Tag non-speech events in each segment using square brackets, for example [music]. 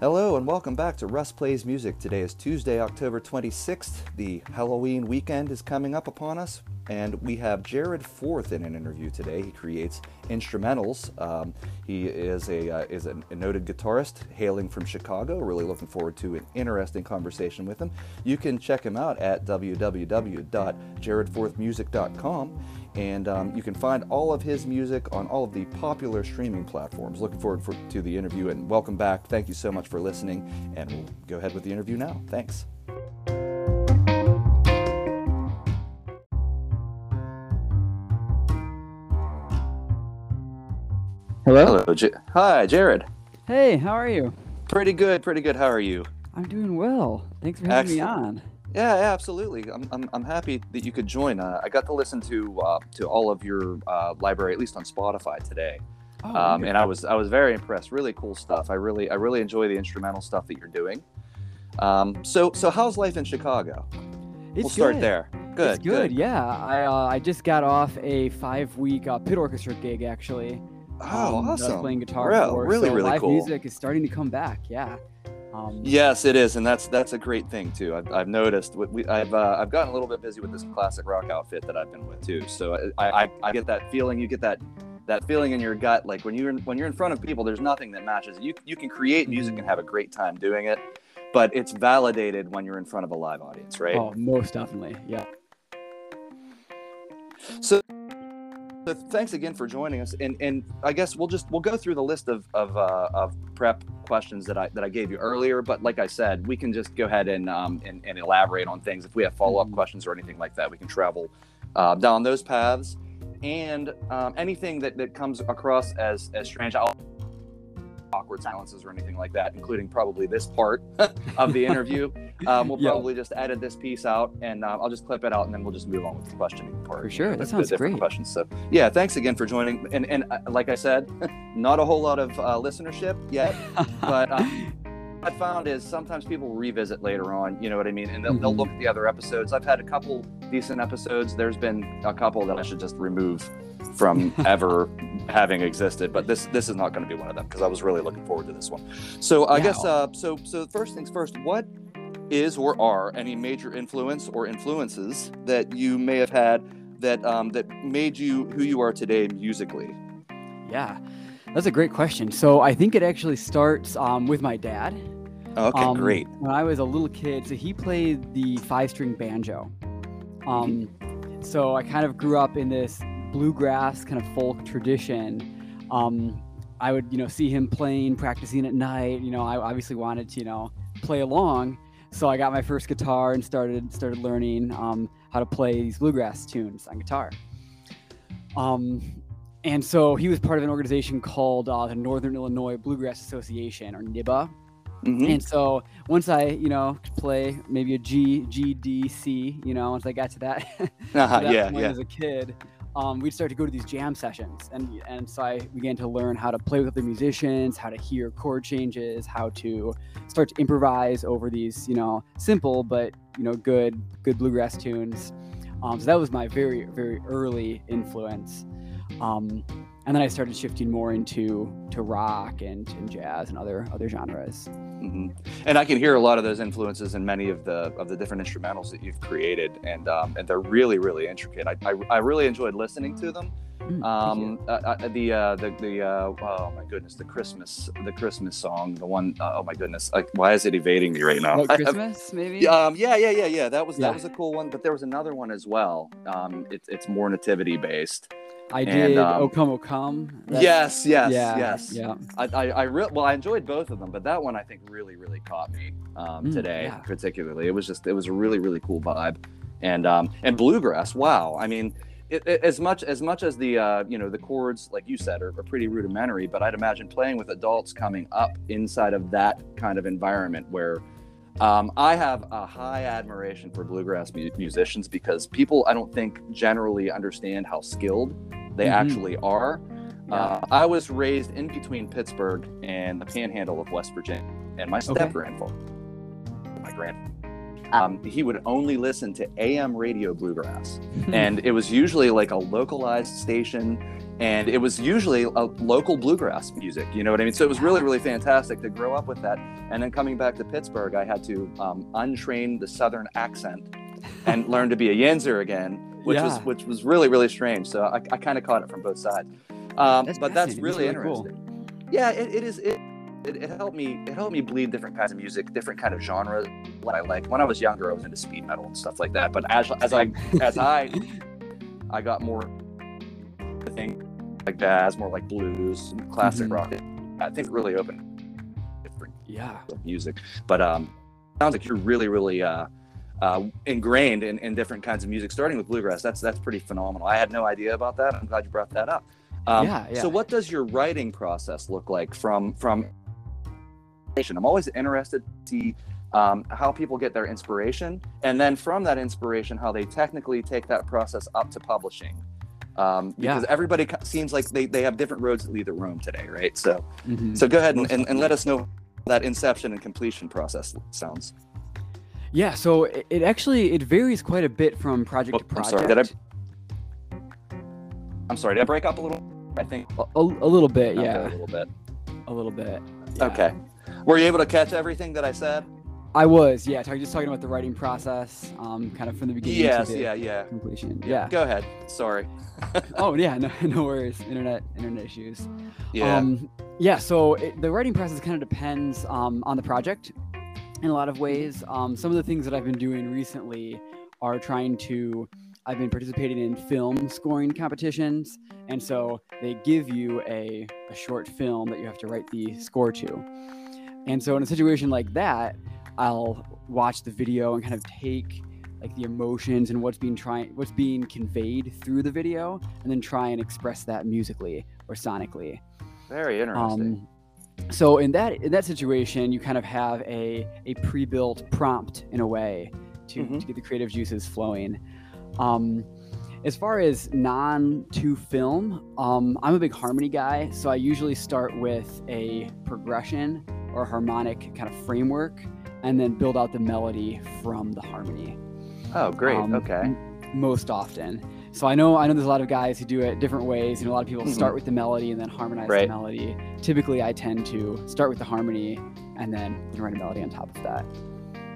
Hello and welcome back to Russ Plays Music. Today is Tuesday, October 26th. The Halloween weekend is coming up upon us, and we have Jared Forth in an interview today. He creates instrumentals. Um, he is a uh, is a, a noted guitarist hailing from Chicago. Really looking forward to an interesting conversation with him. You can check him out at www.jaredforthmusic.com and um, you can find all of his music on all of the popular streaming platforms. Looking forward for, to the interview and welcome back. Thank you so much for listening, and we'll go ahead with the interview now. Thanks. Hello. Hello. J- Hi, Jared. Hey, how are you? Pretty good, pretty good. How are you? I'm doing well. Thanks for having me on. Yeah, yeah, absolutely. I'm, I'm, I'm happy that you could join. Uh, I got to listen to uh, to all of your uh, library, at least on Spotify today, Oh, um, and I was I was very impressed. Really cool stuff. I really I really enjoy the instrumental stuff that you're doing. Um, so so how's life in Chicago? it's we'll start good. there. Good. It's good. Yeah, I uh, I just got off a five week uh, pit orchestra gig actually. Oh, um, awesome. playing guitar Real- for. really, so really live cool. music is starting to come back. Yeah. Um, Yes, it is, and that's that's a great thing too. I've, I've noticed. We, I've uh, I've gotten a little bit busy with this classic rock outfit that I've been with too. So I, I, I get that feeling. You get that that feeling in your gut, like when you're in, when you're in front of people. There's nothing that matches. You you can create music and have a great time doing it, but it's validated when you're in front of a live audience, right? Oh, most definitely. Yeah. So, so thanks again for joining us, and and I guess we'll just we'll go through the list of of, uh, of prep questions that I that I gave you earlier. But like I said, we can just go ahead and um and, and elaborate on things if we have follow up Mhm. questions or anything like that. We can travel uh, down those paths, and um, anything that that comes across as as strange. I'll, awkward silences or anything like that including probably this part [laughs] of the interview um, we'll [laughs] Yeah. probably just edit this piece out and uh, i'll just clip it out and then we'll just move on with the questioning part For you sure. know, That the- the sounds great. questions so yeah thanks again for joining and and uh, like i said [laughs] not a whole lot of uh, listenership yet but um, what I found is sometimes people revisit later on, you know what I mean, and they'll, they'll Mhm. look at the other episodes. I've had a couple decent episodes. There's been a couple that I should just remove from [laughs] ever having existed, but this this is not going to be one of them because I was really looking forward to this one. So I Yeah. guess uh, so. So first things first, what is or are any major influence or influences that you may have had that um, that made you who you are today musically? yeah. That's a great question. So I think it actually starts um, with my dad. Okay, Um, great. When I was a little kid, so he played the five string banjo. Um, so I kind of grew up in this bluegrass kind of folk tradition. Um, I would, you know, see him playing, practicing at night. You know, I obviously wanted to, you know, play along. So I got my first guitar and started started learning um, how to play these bluegrass tunes on guitar. Um, and so he was part of an organization called uh, the Northern Illinois Bluegrass Association, or NIBA. Mhm. And so once I, you know, could play maybe a G, G, D, C, you know, once I got to that, [laughs] Uh-huh, that yeah, yeah. as a kid, um, we'd start to go to these jam sessions, and and so I began to learn how to play with other musicians, how to hear chord changes, how to start to improvise over these, you know, simple but you know good good bluegrass tunes. Um, so that was my very very early influence. Um, and then I started shifting more into to rock and, and jazz and other other genres. hmm And I can hear a lot of those influences in many of the of the different instrumentals that you've created, and um, and they're really really intricate. I, I, I really enjoyed listening to them. Mm. Um, uh, uh, the uh, the the uh, oh my goodness, the Christmas the Christmas song, the one uh, oh my goodness, like, why is it evading me right now? [laughs] I have- Christmas, maybe. Yeah, um, yeah, yeah, yeah, yeah. That was Yeah. that was a cool one, but there was another one as well. Um, it's it's more nativity based. I and, did um, "O Come, O Come." That's- yes, yes, yeah, yes. Yeah. I, I, I re- well, I enjoyed both of them, but that one I think really, really caught me um, Mm, today, yeah. particularly. It was just, it was a really, really cool vibe, and um, and bluegrass. Wow, I mean, it, it- as much as much as the uh, you know the chords, like you said, are, are pretty rudimentary, but I'd imagine playing with adults coming up inside of that kind of environment where. Um, I have a high admiration for bluegrass mu- musicians because people, I don't think, generally understand how skilled they Mhm. actually are. Yeah. Uh, I was raised in between Pittsburgh and the Panhandle of West Virginia, and my step Okay. grandfather, my grand, um, he would only listen to AM radio bluegrass, and it was usually like a localized station, and it was usually a local bluegrass music. You know what I mean? So it was really, really fantastic to grow up with that. And then coming back to Pittsburgh, I had to um, untrain the Southern accent and [laughs] learn to be a Yinzer again, which Yeah. was which was really, really strange. So I, I kind of caught it from both sides. Um, That's but that's really, really cool. interesting. Yeah, it, it is. It, it, it helped me. It helped me bleed different kinds of music, different kind of genres. What I like when I was younger, I was into speed metal and stuff like that. But as as I as I [laughs] I got more I think like jazz, more like blues, classic Mhm. rock. I think really opened different Yeah. music. But um, sounds like you're really, really uh, uh, ingrained in, in different kinds of music, starting with bluegrass. That's that's pretty phenomenal. I had no idea about that. I'm glad you brought that up. Um, Yeah, yeah. So, what does your writing process look like from from? I'm always interested to see um, how people get their inspiration, and then from that inspiration, how they technically take that process up to publishing. Um, Yeah. because everybody seems like they, they have different roads that lead to Rome today, right? So, Mhm. so go ahead and, and, and let us know how that inception and completion process sounds. Yeah, so it, actually it varies quite a bit from project to Oh, I'm sorry, did I'm sorry, did I break up a little? I think A, a, a little bit, okay, yeah, a little bit. a little bit. yeah. Okay. Were you able to catch everything that I said? I was, yeah, talking just talking about the writing process, um, kind of from the beginning Yes. to the Yeah. Yeah. completion. Yeah. Go ahead. Sorry. oh [laughs] yeah, no, [laughs] no worries. Internet, internet issues. Yeah. Um, yeah. So it, the writing process kind of depends um, on the project in a lot of ways. Um, some of the things that I've been doing recently are trying to. I've been participating in film scoring competitions, and so they give you a, a short film that you have to write the score to. And so in a situation like that, I'll watch the video and kind of take like the emotions and what's being trying what's being conveyed through the video and then try and express that musically or sonically Very interesting. um, so in that in that situation you kind of have a a pre-built prompt in a way to, Mhm. to get the creative juices flowing um, as far as non to film um, i'm a big harmony guy so i usually start with a progression or harmonic kind of framework and then build out the melody from the harmony oh, great. um, okay. m- most often. So I know I know there's a lot of guys who do it different ways. You know, a lot of people start with the melody and then harmonize Mm-hmm. Right. the melody. Typically, I tend to start with the harmony and then write a melody on top of that.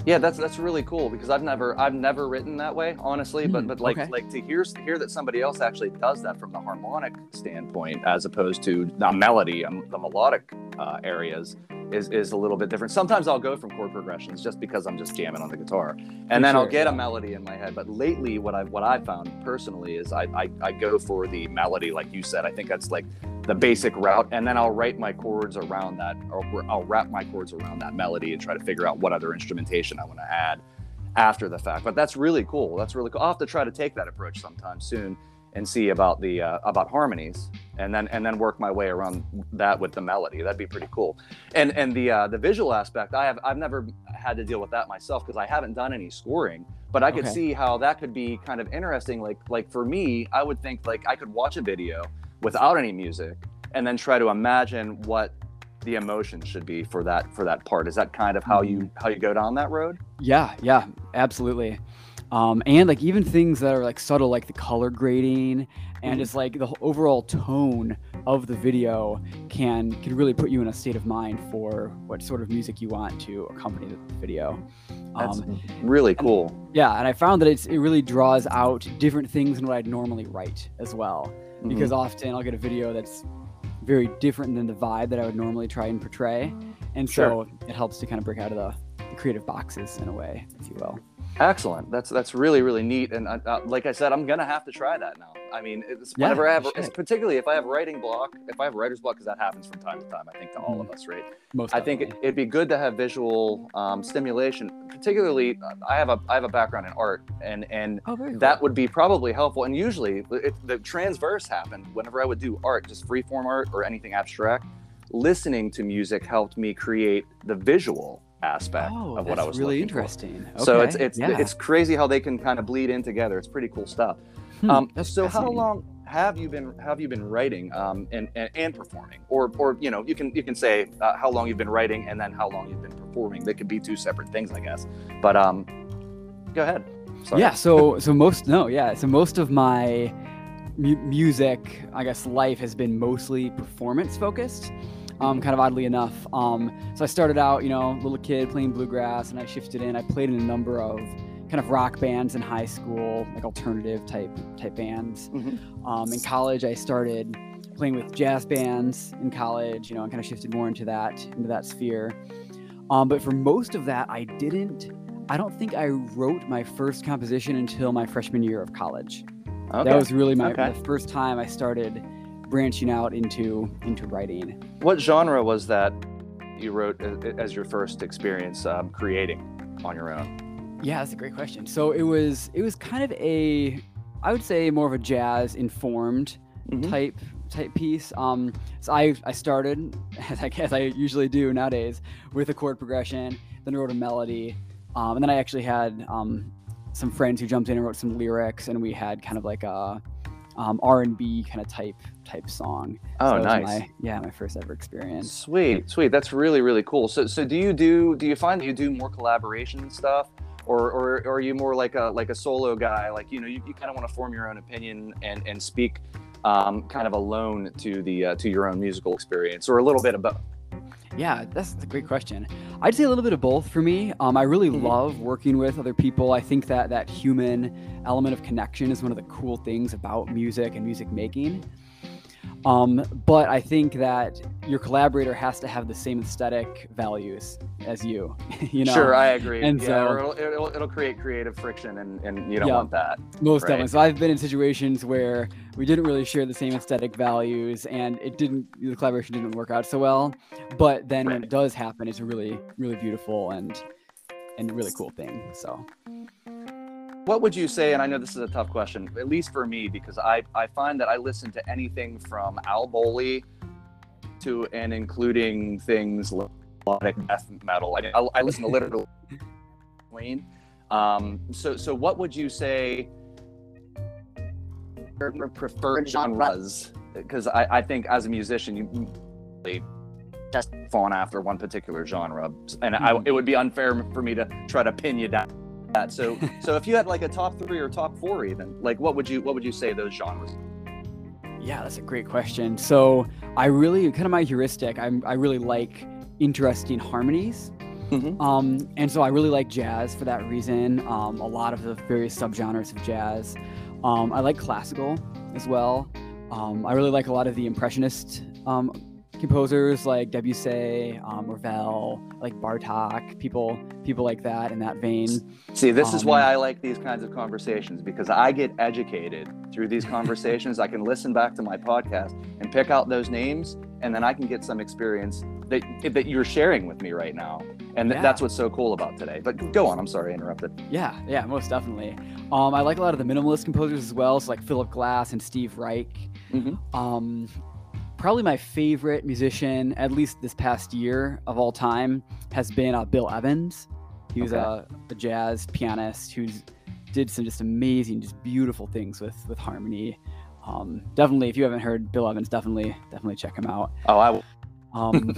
Yeah, that's that's really cool because I've never I've never written that way, honestly. But Mm, but like okay. like to hear hear that somebody else actually does that from the harmonic standpoint as opposed to the melody and the melodic uh, areas is is a little bit different. Sometimes I'll go from chord progressions just because I'm just jamming on the guitar, and For then I'll get a melody in my head. But lately, what I've what I've found personally is I, I I go for the melody, like you said. I think that's like the basic route, and then I'll write my chords around that, or I'll wrap my chords around that melody and try to figure out what other instrumentation I want to add after the fact. But that's really cool. That's really cool. I'll have to try to take that approach sometime soon and see about the uh, about harmonies, and then and then work my way around that with the melody. That'd be pretty cool. And and the uh, the visual aspect, I have I've never had to deal with that myself because I haven't done any scoring. But I could Okay. see how that could be kind of interesting. Like like for me, I would think like I could watch a video without any music and then try to imagine what the emotion should be for that for that part. Is that kind of how you how you go down that road? Yeah, yeah, absolutely. Um, and like even things that are like subtle, like the color grading and just like the overall tone of the video can can really put you in a state of mind for what sort of music you want to accompany the video. That's Um, really cool. yeah, and I found that it's, it really draws out different things than what I'd normally write as well. Mm-hmm. Because often I'll get a video that's very different than the vibe that I would normally try and portray, and so it helps to kind of break out of the, the creative boxes in a way, if you will. Excellent. That's that's really really neat. And uh, uh, like I said, I'm gonna have to try that now. I mean, it's Yeah, whenever I have, particularly if I have writing block, if I have writer's block, because that happens from time to time. I think to all of us, right? Most I think it, it'd be good to have visual um, stimulation. Particularly, uh, I have a I have a background in art, and and oh, that cool. would be probably helpful. And usually, it, the transverse happened whenever I would do art, just freeform art or anything abstract. Listening to music helped me create the visual aspect oh, of what I was really interesting. So it's it's yeah. it's crazy how they can kind of bleed in together. It's pretty cool stuff. Hmm, um, so how long have you been have you been writing um, and, and and performing, or or you know you can you can say uh, how long you've been writing and then how long you've been performing. They could be two separate things, I guess. But um, go ahead. Sorry. Yeah, so so most no, yeah, so most of my mu- music, I guess life has been mostly performance focused. Um, kind of oddly enough. Um, so I started out, you know, little kid playing bluegrass, and I shifted in. I played in a number of kind of rock bands in high school, like alternative type type bands. Mhm. Um, in college, I started playing with jazz bands in college. You know, and kind of shifted more into that into that sphere. Um, but for most of that, I didn't. I don't think I wrote my first composition until my freshman year of college. Okay. That was really my Okay. the first time I started branching out into into writing. What genre was that you wrote as your first experience um, creating on your own? Yeah, that's a great question. So it was it was kind of a I would say more of a jazz informed Mhm. type type piece. Um, so I I started [laughs] as I guess I usually do nowadays with a chord progression, then wrote a melody, um, and then I actually had um, some friends who jumped in and wrote some lyrics, and we had kind of like a um, R and B kind of type type song. Oh, So nice. My, yeah, my first ever experience. Sweet, sweet. That's really, really cool. So, so do you do? Do you find that you do more collaboration stuff, or, or, or are you more like a like a solo guy? Like you know, you, you kind of want to form your own opinion and and speak um, kind of alone to the uh, to your own musical experience, or a little bit of both. Yeah, that's a great question. I'd say a little bit of both for me. Um, I really Mhm. love working with other people. I think that that human element of connection is one of the cool things about music and music making. Um, but I think that your collaborator has to have the same aesthetic values as you. [laughs] you know, sure, I agree. and yeah, so- or it'll, it'll, it'll create creative friction, and, and you don't Yeah. want that. most right. definitely. So I've been in situations where we didn't really share the same aesthetic values, and it didn't. The collaboration didn't work out so well. But then when it does happen, it's a really, really beautiful and and really cool thing. So. What would you say? And I know this is a tough question, at least for me, because I, I find that I listen to anything from Al Bowlly to and including things like melodic death metal. I, I, I listen to literally [laughs] Wayne. Um, so so what would you say? your preferred genres because I, I think as a musician you really just fawn after one particular genre and I, Mhm. it would be unfair for me to try to pin you down that so so if you had like a top three or top four even like what would you what would you say those genres Yeah, that's a great question. So I really kind of my heuristic. I'm I really like interesting harmonies. Mhm. Um, and so I really like jazz for that reason. Um, a lot of the various subgenres of jazz. Um, I like classical as well. Um, I really like a lot of the impressionist um, composers like Debussy, um, Ravel, like Bartok, people people like that in that vein. see this is why Um, i like these kinds of conversations because i get educated through these [laughs] conversations i can listen back to my podcast and pick out those names and then i can get some experience that that you're sharing with me right now and th- Yeah. that's what's so cool about today but go on i'm sorry i interrupted Yeah, yeah, most definitely. Um, I like a lot of the minimalist composers as well, so like Philip Glass and Steve Reich. Mhm. Um, probably my favorite musician, at least this past year of all time, has been uh, Bill Evans. He was Okay. a, a jazz pianist who's did some just amazing, just beautiful things with with harmony. Um, definitely, if you haven't heard Bill Evans, definitely definitely check him out. oh i Will. [laughs] Um,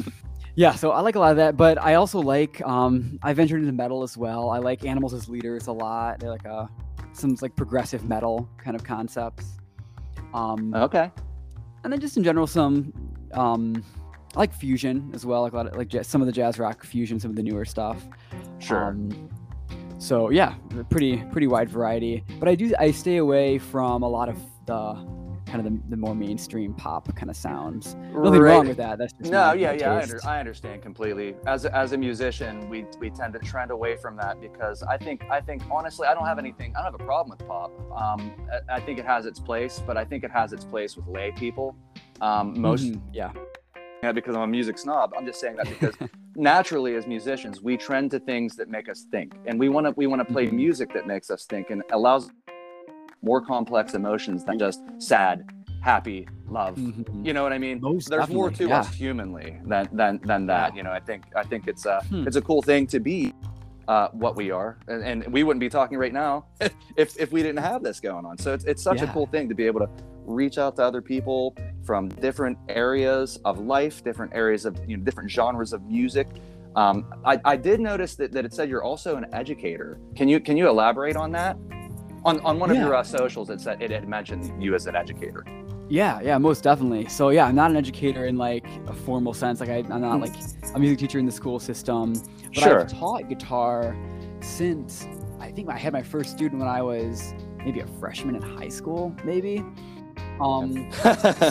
yeah, so I like a lot of that, but I also like um, I ventured into metal as well. I like Animals as Leaders a lot. They're like a some like progressive metal kind of concepts. Um, okay and then just in general some um, I like fusion as well. Like a lot of like some of the jazz rock fusion, some of the newer stuff. sure Um, so yeah, pretty pretty wide variety. But I do I stay away from a lot of the kind of the, the more mainstream pop kind of sounds. Nothing Right. wrong with that. That's just No, yeah, yeah, I, under, I understand completely. As a, as a musician, we we tend to trend away from that because I think I think honestly, I don't have anything. I don't have a problem with pop. Um, I, I think it has its place, but I think it has its place with lay people. Um, most Mhm, yeah. yeah, because I'm a music snob. I'm just saying that because [laughs] naturally, as musicians, we trend to things that make us think, and we want to we want to play Mhm. music that makes us think and allows more complex emotions than just sad, happy, love. Mhm. You know what I mean? Most There's more to yeah. us humanly than than than that. Yeah. You know, I think I think it's a Hmm. it's a cool thing to be uh, what we are, and, and we wouldn't be talking right now [laughs] if if we didn't have this going on. So it's it's such a cool thing to be able to reach out to other people from different areas of life, different areas of you know different genres of music. Um, I, I did notice that, that it said you're also an educator. Can you can you elaborate on that? On, on one of your uh, socials, it said it had mentioned you as an educator. Yeah, yeah, most definitely. So yeah, I'm not an educator in like a formal sense. Like I, I'm not like a music teacher in the school system, but Sure. I've taught guitar since I think I had my first student when I was maybe a freshman in high school, maybe. Um,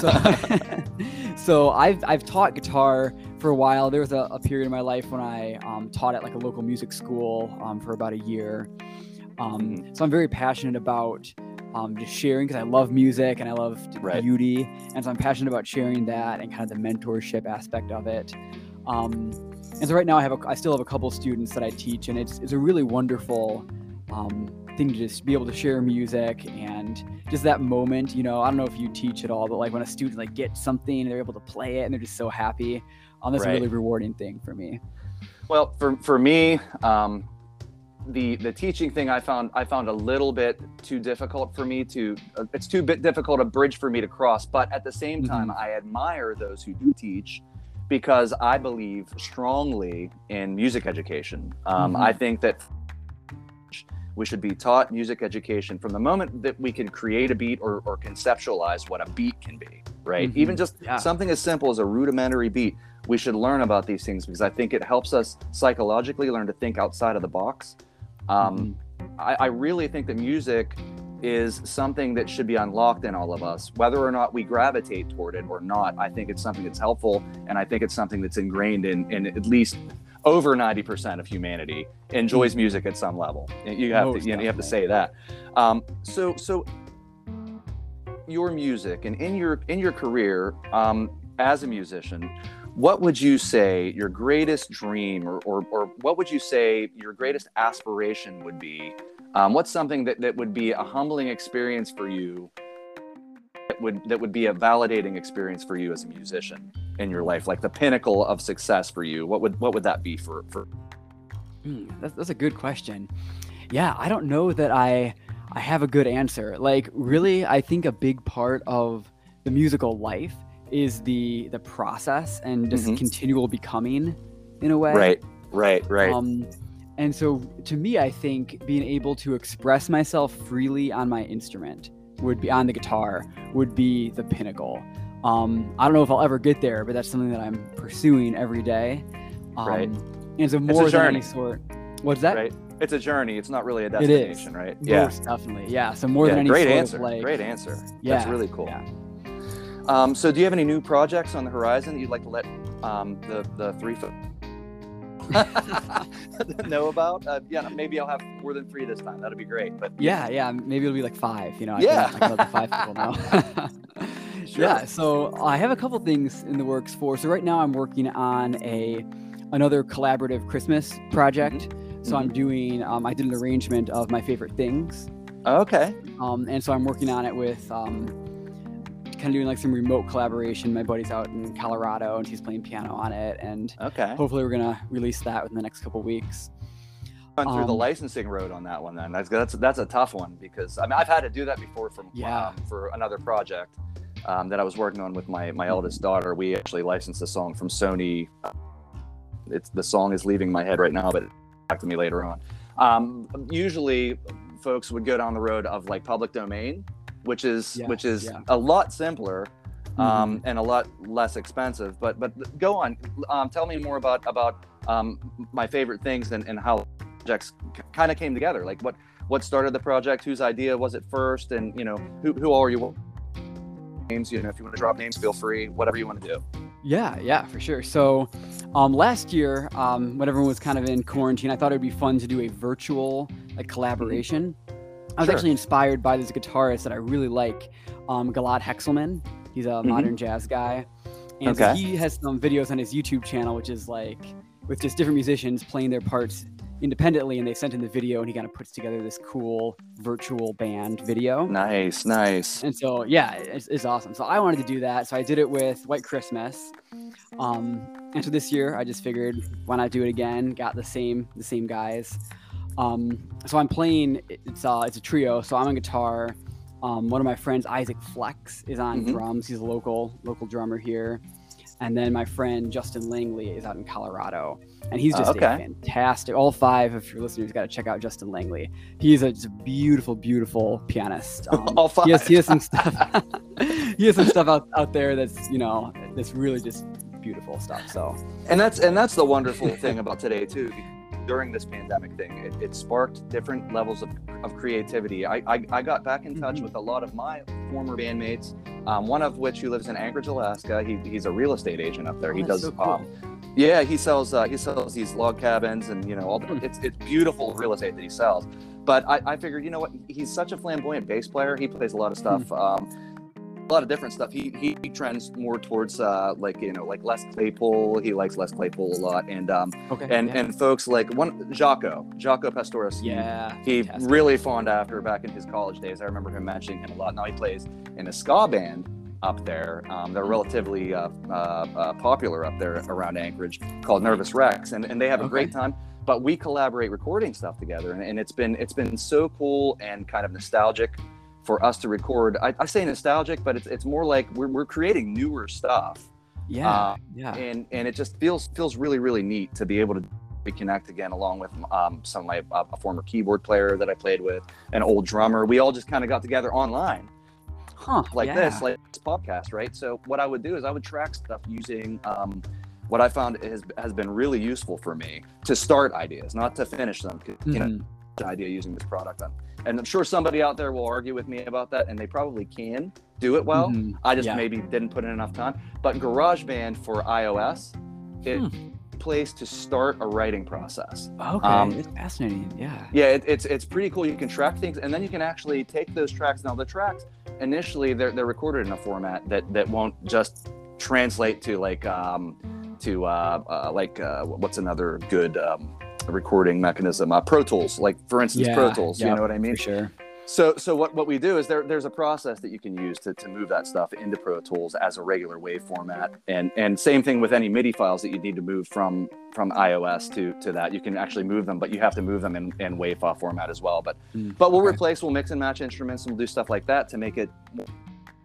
so, [laughs] [laughs] so I've I've taught guitar for a while. There was a, a period in my life when I um, taught at like a local music school um, for about a year. Um, So I'm very passionate about um, just sharing because I love music and I love Right. beauty, and so I'm passionate about sharing that and kind of the mentorship aspect of it. Um, and so right now I have a, I still have a couple students that I teach, and it's it's a really wonderful um, thing to just be able to share music and just that moment. You know, I don't know if you teach at all, but like when a student like gets something and they're able to play it and they're just so happy, um, that's Right. a really rewarding thing for me. Well, for for me, um, the the teaching thing I found I found a little bit too difficult for me to. Uh, it's too bit difficult a bridge for me to cross. But at the same time, I admire those who do teach because I believe strongly in music education. Um, Mhm. I think that we should be taught music education from the moment that we can create a beat or, or conceptualize what a beat can be. Right, Mhm. even just Yeah. something as simple as a rudimentary beat we should learn about these things because I think it helps us psychologically learn to think outside of the box. Um, Mhm. I, I really think that music is something that should be unlocked in all of us, whether or not we gravitate toward it or not. I think it's something that's helpful, and I think it's something that's ingrained in, in at least over 90% of humanity enjoys music at some level. You have Most to, you, know, you have to say that. Um, so, so your music and in your in your career um, as a musician, what would you say your greatest dream or, or, or what would you say your greatest aspiration would be um, what's something that, that would be a humbling experience for you that would that would be a validating experience for you as a musician in your life like the pinnacle of success for you what would what would that be for for Hmm, that's, that's a good question. Yeah, I don't know that I I have a good answer. Like really, I think a big part of the musical life is the the process and just Mhm. continual becoming in a way. right right right Um, and so to me, I think being able to express myself freely on my instrument would be on the guitar would be the pinnacle. Um, I don't know if I'll ever get there, but that's something that I'm pursuing every day. Um, Right. And so a more than any sort. What's that? right it's a journey it's not really a destination right yeah Most definitely. Yeah. So more yeah, than any great sort answer like great answer Yeah, that's really cool yeah. Um, so do you have any new projects on the horizon that you'd like to let um, the the three foot [laughs] know about uh, yeah maybe i'll have more than three this time that'd be great but Yeah, yeah. Maybe it'll be like five. You know, I Yeah. can, I can let the five people know. [laughs] [laughs] Sure. Yeah. So I have a couple things in the works for. So right now I'm working on a another collaborative Christmas project. So I'm doing. Um, I did an arrangement of my favorite things, okay um, and so I'm working on it with. Um, kind of doing like some remote collaboration. My buddy's out in Colorado and he's playing piano on it, and okay hopefully we're gonna release that within the next couple weeks. Gone through the Um, licensing road on that one then that's that's that's a tough one because i mean i've had to do that before from Yeah. um, for another project um, that i was working on with my my eldest daughter we actually licensed a song from sony it's the song is leaving my head right now but back to me later on um, usually folks would go down the road of like public domain which is Yeah, which is yeah. a lot simpler Mm-hmm. um, and a lot less expensive. But but go on, um, tell me more about about um, my favorite things and, and how projects kind of came together. Like what what started the project? Whose idea was it first? And you know who who all are you? Names, you know, if you want to drop names, feel free. Whatever you want to do. Yeah, yeah, for sure. So, um, last year, um, when everyone was kind of in quarantine, I thought it would be fun to do a virtual like collaboration. I was Sure. actually inspired by this guitarist that I really like, um, Gilad Hekselman. He's a modern jazz guy, and so Mm-hmm. He has some videos on his YouTube channel, which is like with just different musicians playing their parts independently, and they sent in the video, and he kind of puts together this cool virtual band video. Nice, nice. And so, yeah, it's, it's awesome. So I wanted to do that. So I did it with White Christmas. Um, and so this year, I just figured why not do it again? Got the same the same guys. Um, so I'm playing. It's uh, it's a trio. So I'm on guitar. Um, one of my friends, Isaac Flex, is on Mhm. drums. He's a local local drummer here. and then my friend Justin Langley is out in Colorado, and he's just okay. a fantastic. All five of your listeners got to check out Justin Langley. He's a just a beautiful, beautiful pianist. [laughs] Um, All He has, he has some stuff. [laughs] he has some stuff out, out there that's you know that's really just beautiful stuff. So and that's and that's the wonderful thing about today too during this pandemic thing it, it sparked different levels of, of creativity I, I i got back in touch Mhm. with a lot of my former bandmates um, one of which who lives in anchorage alaska he, he's a real estate agent up there Oh, he does so cool. um, yeah he sells uh, he sells these log cabins and you know all the, Hmm. it's it's beautiful real estate that he sells but I, I figured you know what he's such a flamboyant bass player he plays a lot of stuff Hmm. um, a lot of different stuff. He he trends more towards uh, like you know like Les Claypool. He likes Les Claypool a lot, and um okay, and yeah. and folks like one Jaco Jaco Pastorius. yeah, He really fawned after back in his college days. I remember him mentioning him a lot. Now he plays in a ska band up there. Um, they're relatively uh, uh, uh, popular up there around Anchorage called Nervous Rex, and, and they have a Okay. great time. But we collaborate recording stuff together, and, and it's been it's been so cool and kind of nostalgic for us to record. I, I say nostalgic, but it's it's more like we're, we're creating newer stuff yeah, uh, yeah. and and it just feels feels really really neat to be able to reconnect again along with um, some of my uh, a former keyboard player that I played with, an old drummer. We all just kind of got together online Huh? like yeah. this, like this podcast, right? So what I would do is I would track stuff using um, what I found has has been really useful for me to start ideas, not to finish them. You know, Mhm. the idea using this product on. And I'm sure somebody out there will argue with me about that, and they probably can do it well. Mhm. I just Yeah. maybe didn't put in enough time. But GarageBand for iOS, it Hmm. place to start a writing process. Okay, Um, it's fascinating. Yeah. Yeah, it, it's it's pretty cool. You can track things, and then you can actually take those tracks. Now the tracks initially they're they're recorded in a format that that won't just translate to like um to uh, uh like uh, what's another good um recording mechanism uh, pro tools like for instance pro tools yeah, you know what i mean sure. so, so what, what we do is there, there's a process that you can use to, to move that stuff into Pro Tools as a regular wave format, and and same thing with any MIDI files that you need to move from from iOS to to that. You can actually move them, but you have to move them in, in wave file format as well. But Mm, but we'll okay. replace, we'll mix and match instruments, and we'll do stuff like that to make it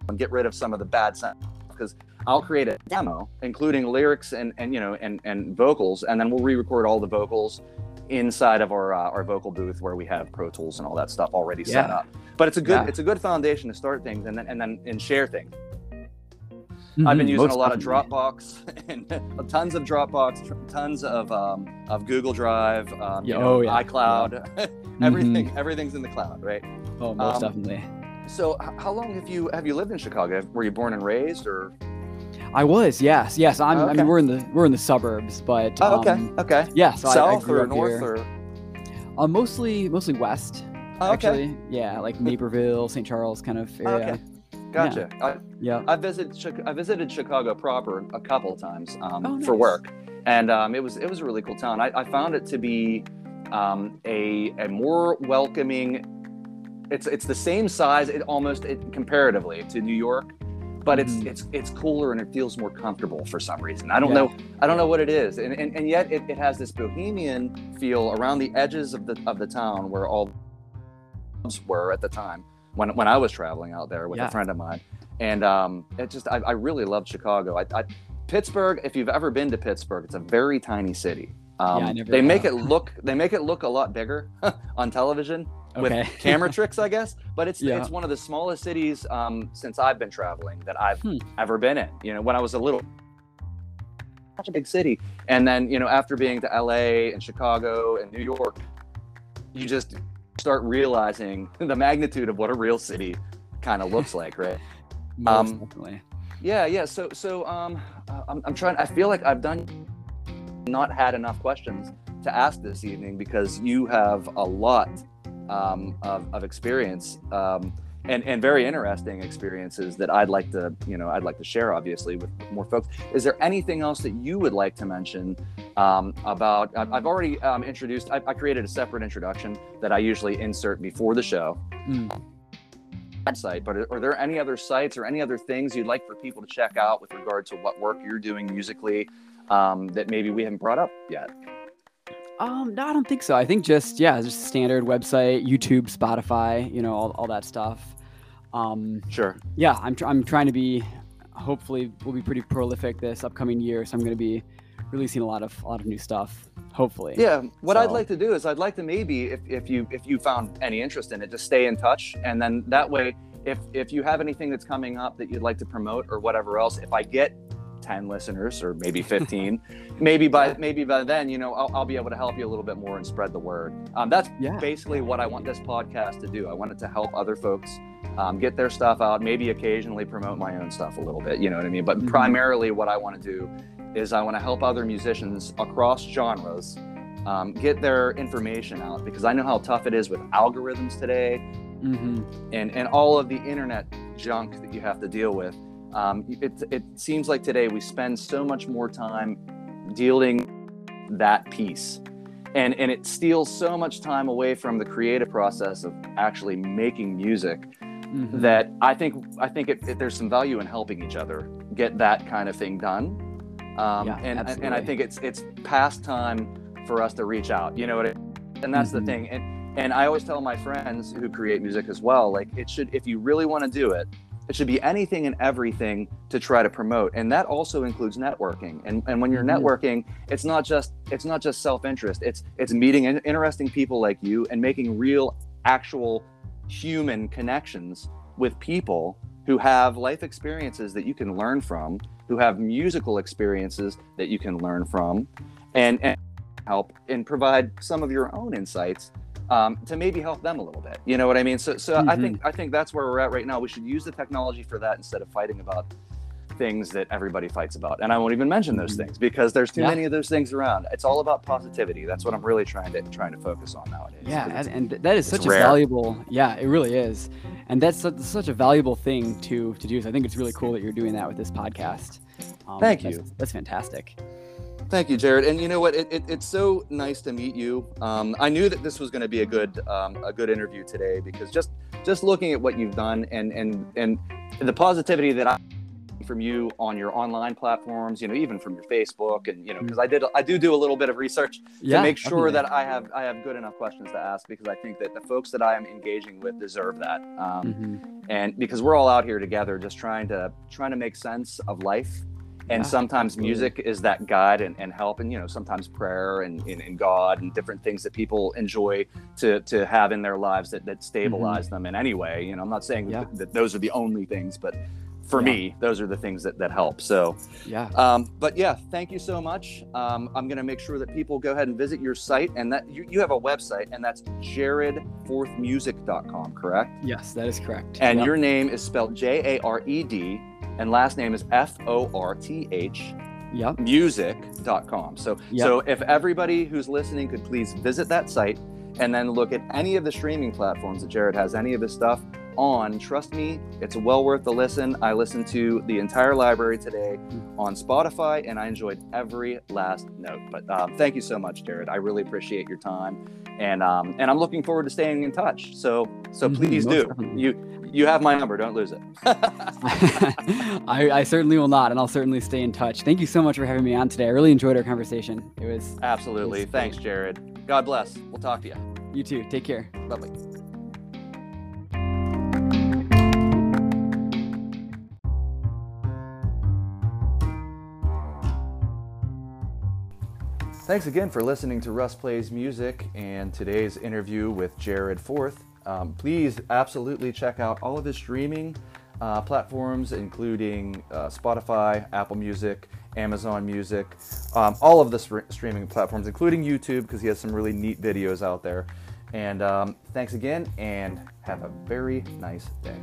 and get rid of some of the bad sound. Because I'll create a demo, including lyrics and and you know and and vocals, and then we'll re-record all the vocals inside of our uh, our vocal booth where we have Pro Tools and all that stuff already set Yeah. up. But it's a good Yeah. it's a good foundation to start things and then and then and share things. I've been using a lot of. Dropbox [laughs] and tons of Dropbox, tons of um, of Google Drive, um, you Yeah, know, oh, yeah. iCloud, [laughs] everything everything's in the cloud, right? Oh, most um, definitely. So how long have you have you lived in Chicago? Were you born and raised or? I was, yes, yes. I'm. I Okay. mean, we're in the we're in the suburbs, but Oh, okay, um, okay. yeah. So I, I grew or up north here. or? Uh, mostly mostly west. Oh, okay. Actually, yeah, like Naperville, St. Charles kind of area. Okay. Gotcha. I, Yeah. I visited I visited Chicago proper a couple of times um, Oh, for work, and um, it was it was a really cool town. I, I found it to be um, a a more welcoming. It's it's the same size, it almost it, comparatively to New York, but it's Mhm. it's it's cooler and it feels more comfortable for some reason. I don't Yeah. know I don't know what it is, and and, and yet it, it has this bohemian feel around the edges of the of the town where all clubs were at the time when when I was traveling out there with Yeah. a friend of mine, and um, it just I, I really loved Chicago. I, I Pittsburgh, if you've ever been to Pittsburgh, it's a very tiny city. Um, never they make it [laughs] look they make it look a lot bigger [laughs] on television with Okay. [laughs] camera tricks, I guess. But it's Yeah. it's one of the smallest cities um, since I've been traveling that I've Hmm. ever been in. You know, when I was a little such a big city, and then you know after being to L.A. and Chicago and New York, you just start realizing [laughs] the magnitude of what a real city kind of looks like, right? [laughs] Most um, definitely. Yeah, yeah. So, so um, uh, I'm, I'm trying. I feel like I've done not had enough questions to ask this evening because you have a lot um, of, of experience um, and and very interesting experiences that I'd like to you know I'd like to share obviously with more folks. Is there anything else that you would like to mention um, about? I've already um, introduced. I, I created a separate introduction that I usually insert before the show Mm. website, but are there any other sites or any other things you'd like for people to check out with regard to what work you're doing musically um, that maybe we haven't brought up yet? Um, no, I don't think so. I think just yeah, just standard website, YouTube, Spotify, you know, all, all that stuff. Um, Sure. yeah, I'm tr- I'm trying to be hopefully we'll be pretty prolific this upcoming year. So I'm going to be releasing a lot of a lot of new stuff. Hopefully. Yeah. What So- I'd like to do is I'd like to maybe if, if you if you found any interest in it, just stay in touch, and then that way, if if you have anything that's coming up that you'd like to promote or whatever else, if I get 10 listeners or maybe [laughs] 15 maybe by maybe by then you know I'll, I'll be able to help you a little bit more and spread the word um, that's Yeah. basically what i want this podcast to do i want it to help other folks um, get their stuff out maybe occasionally promote my own stuff a little bit you know what i mean but Mhm. primarily what i want to do is i want to help other musicians across genres um, get their information out because i know how tough it is with algorithms today hmm and and all of the internet junk that you have to deal with. Um, it it seems like today we spend so much more time dealing that piece, and and it steals so much time away from the creative process of actually making music hmm that I think I think it, it- there's some value in helping each other get that kind of thing done. Um, Yeah, and and I think it's it's past time for us to reach out. You know what? It, and that's Mhm. the thing. And and I always tell my friends who create music as well, like it should if you really want to do it, it should be anything and everything to try to promote. And that also includes networking. And and when you're Mhm. networking, it's not just it's not just self-interest. It's it's meeting interesting people like you and making real actual human connections with people who have life experiences that you can learn from, who have musical experiences that you can learn from, and, and help and provide some of your own insights um, to maybe help them a little bit. You know what I mean? So, so I Mhm. think I think that's where we're at right now. We should use the technology for that instead of fighting about things that everybody fights about. And I won't even mention those Mhm. things because there's too Yeah. many of those things around. It's all about positivity. That's what I'm really trying to trying to focus on nowadays. Yeah, and, and that is such rare. a valuable. Yeah, it really is, and that's such, such a valuable thing to to do. So I think it's really cool that you're doing that with this podcast. Um, Thank that's- you. That's fantastic. Thank you, Jared. And you know what? It, it, it's so nice to meet you. Um, I knew that this was going to be a good um, a good interview today because just just looking at what you've done and and and the positivity that I from you on your online platforms, you know, even from your Facebook and you know, because I did I do do a little bit of research Yeah, to make sure definitely. that I have I have good enough questions to ask because I think that the folks that I am engaging with deserve that. Um, Mhm. and because we're all out here together just trying to trying to make sense of life and Yeah, sometimes music is that guide and, and help and you know sometimes prayer and, and, and god and different things that people enjoy to to have in their lives that, that stabilize them in any way you know i'm not saying Mm-hmm. Yeah. that, that those are the only things but for Yeah. me those are the things that, that help so Yeah. um, but yeah thank you so much um, i'm going to make sure that people go ahead and visit your site and that you, you have a website and that's jaredforthmusic.com correct Yes, that is correct. and Yep. your name is spelled J A R E D, and last name is F O R T H Yep. music.com. So, Yep. so if everybody who's listening could please visit that site and then look at any of the streaming platforms that Jared has, any of his stuff on. Trust me, it's well worth the listen. I listened to the entire library today on Spotify and I enjoyed every last note. But um, thank you so much, Jared. I really appreciate your time. And um, and I'm looking forward to staying in touch. So so Mhm, please do. You you have my number. Don't lose it. [laughs] [laughs] I, I certainly will not, and I'll certainly stay in touch. Thank you so much for having me on today. I really enjoyed our conversation. It was Absolutely. Yes, Thanks, Jared. God bless. We'll talk to you. you too. Take care. Bye bye. Thanks again for listening to Russ Plays Music and today's interview with Jared Forth. Um, please absolutely check out all of his streaming uh, platforms, including uh, Spotify, Apple Music, Amazon Music, um, all of the str- streaming platforms, including YouTube, because he has some really neat videos out there. And um, thanks again, and have a very nice day.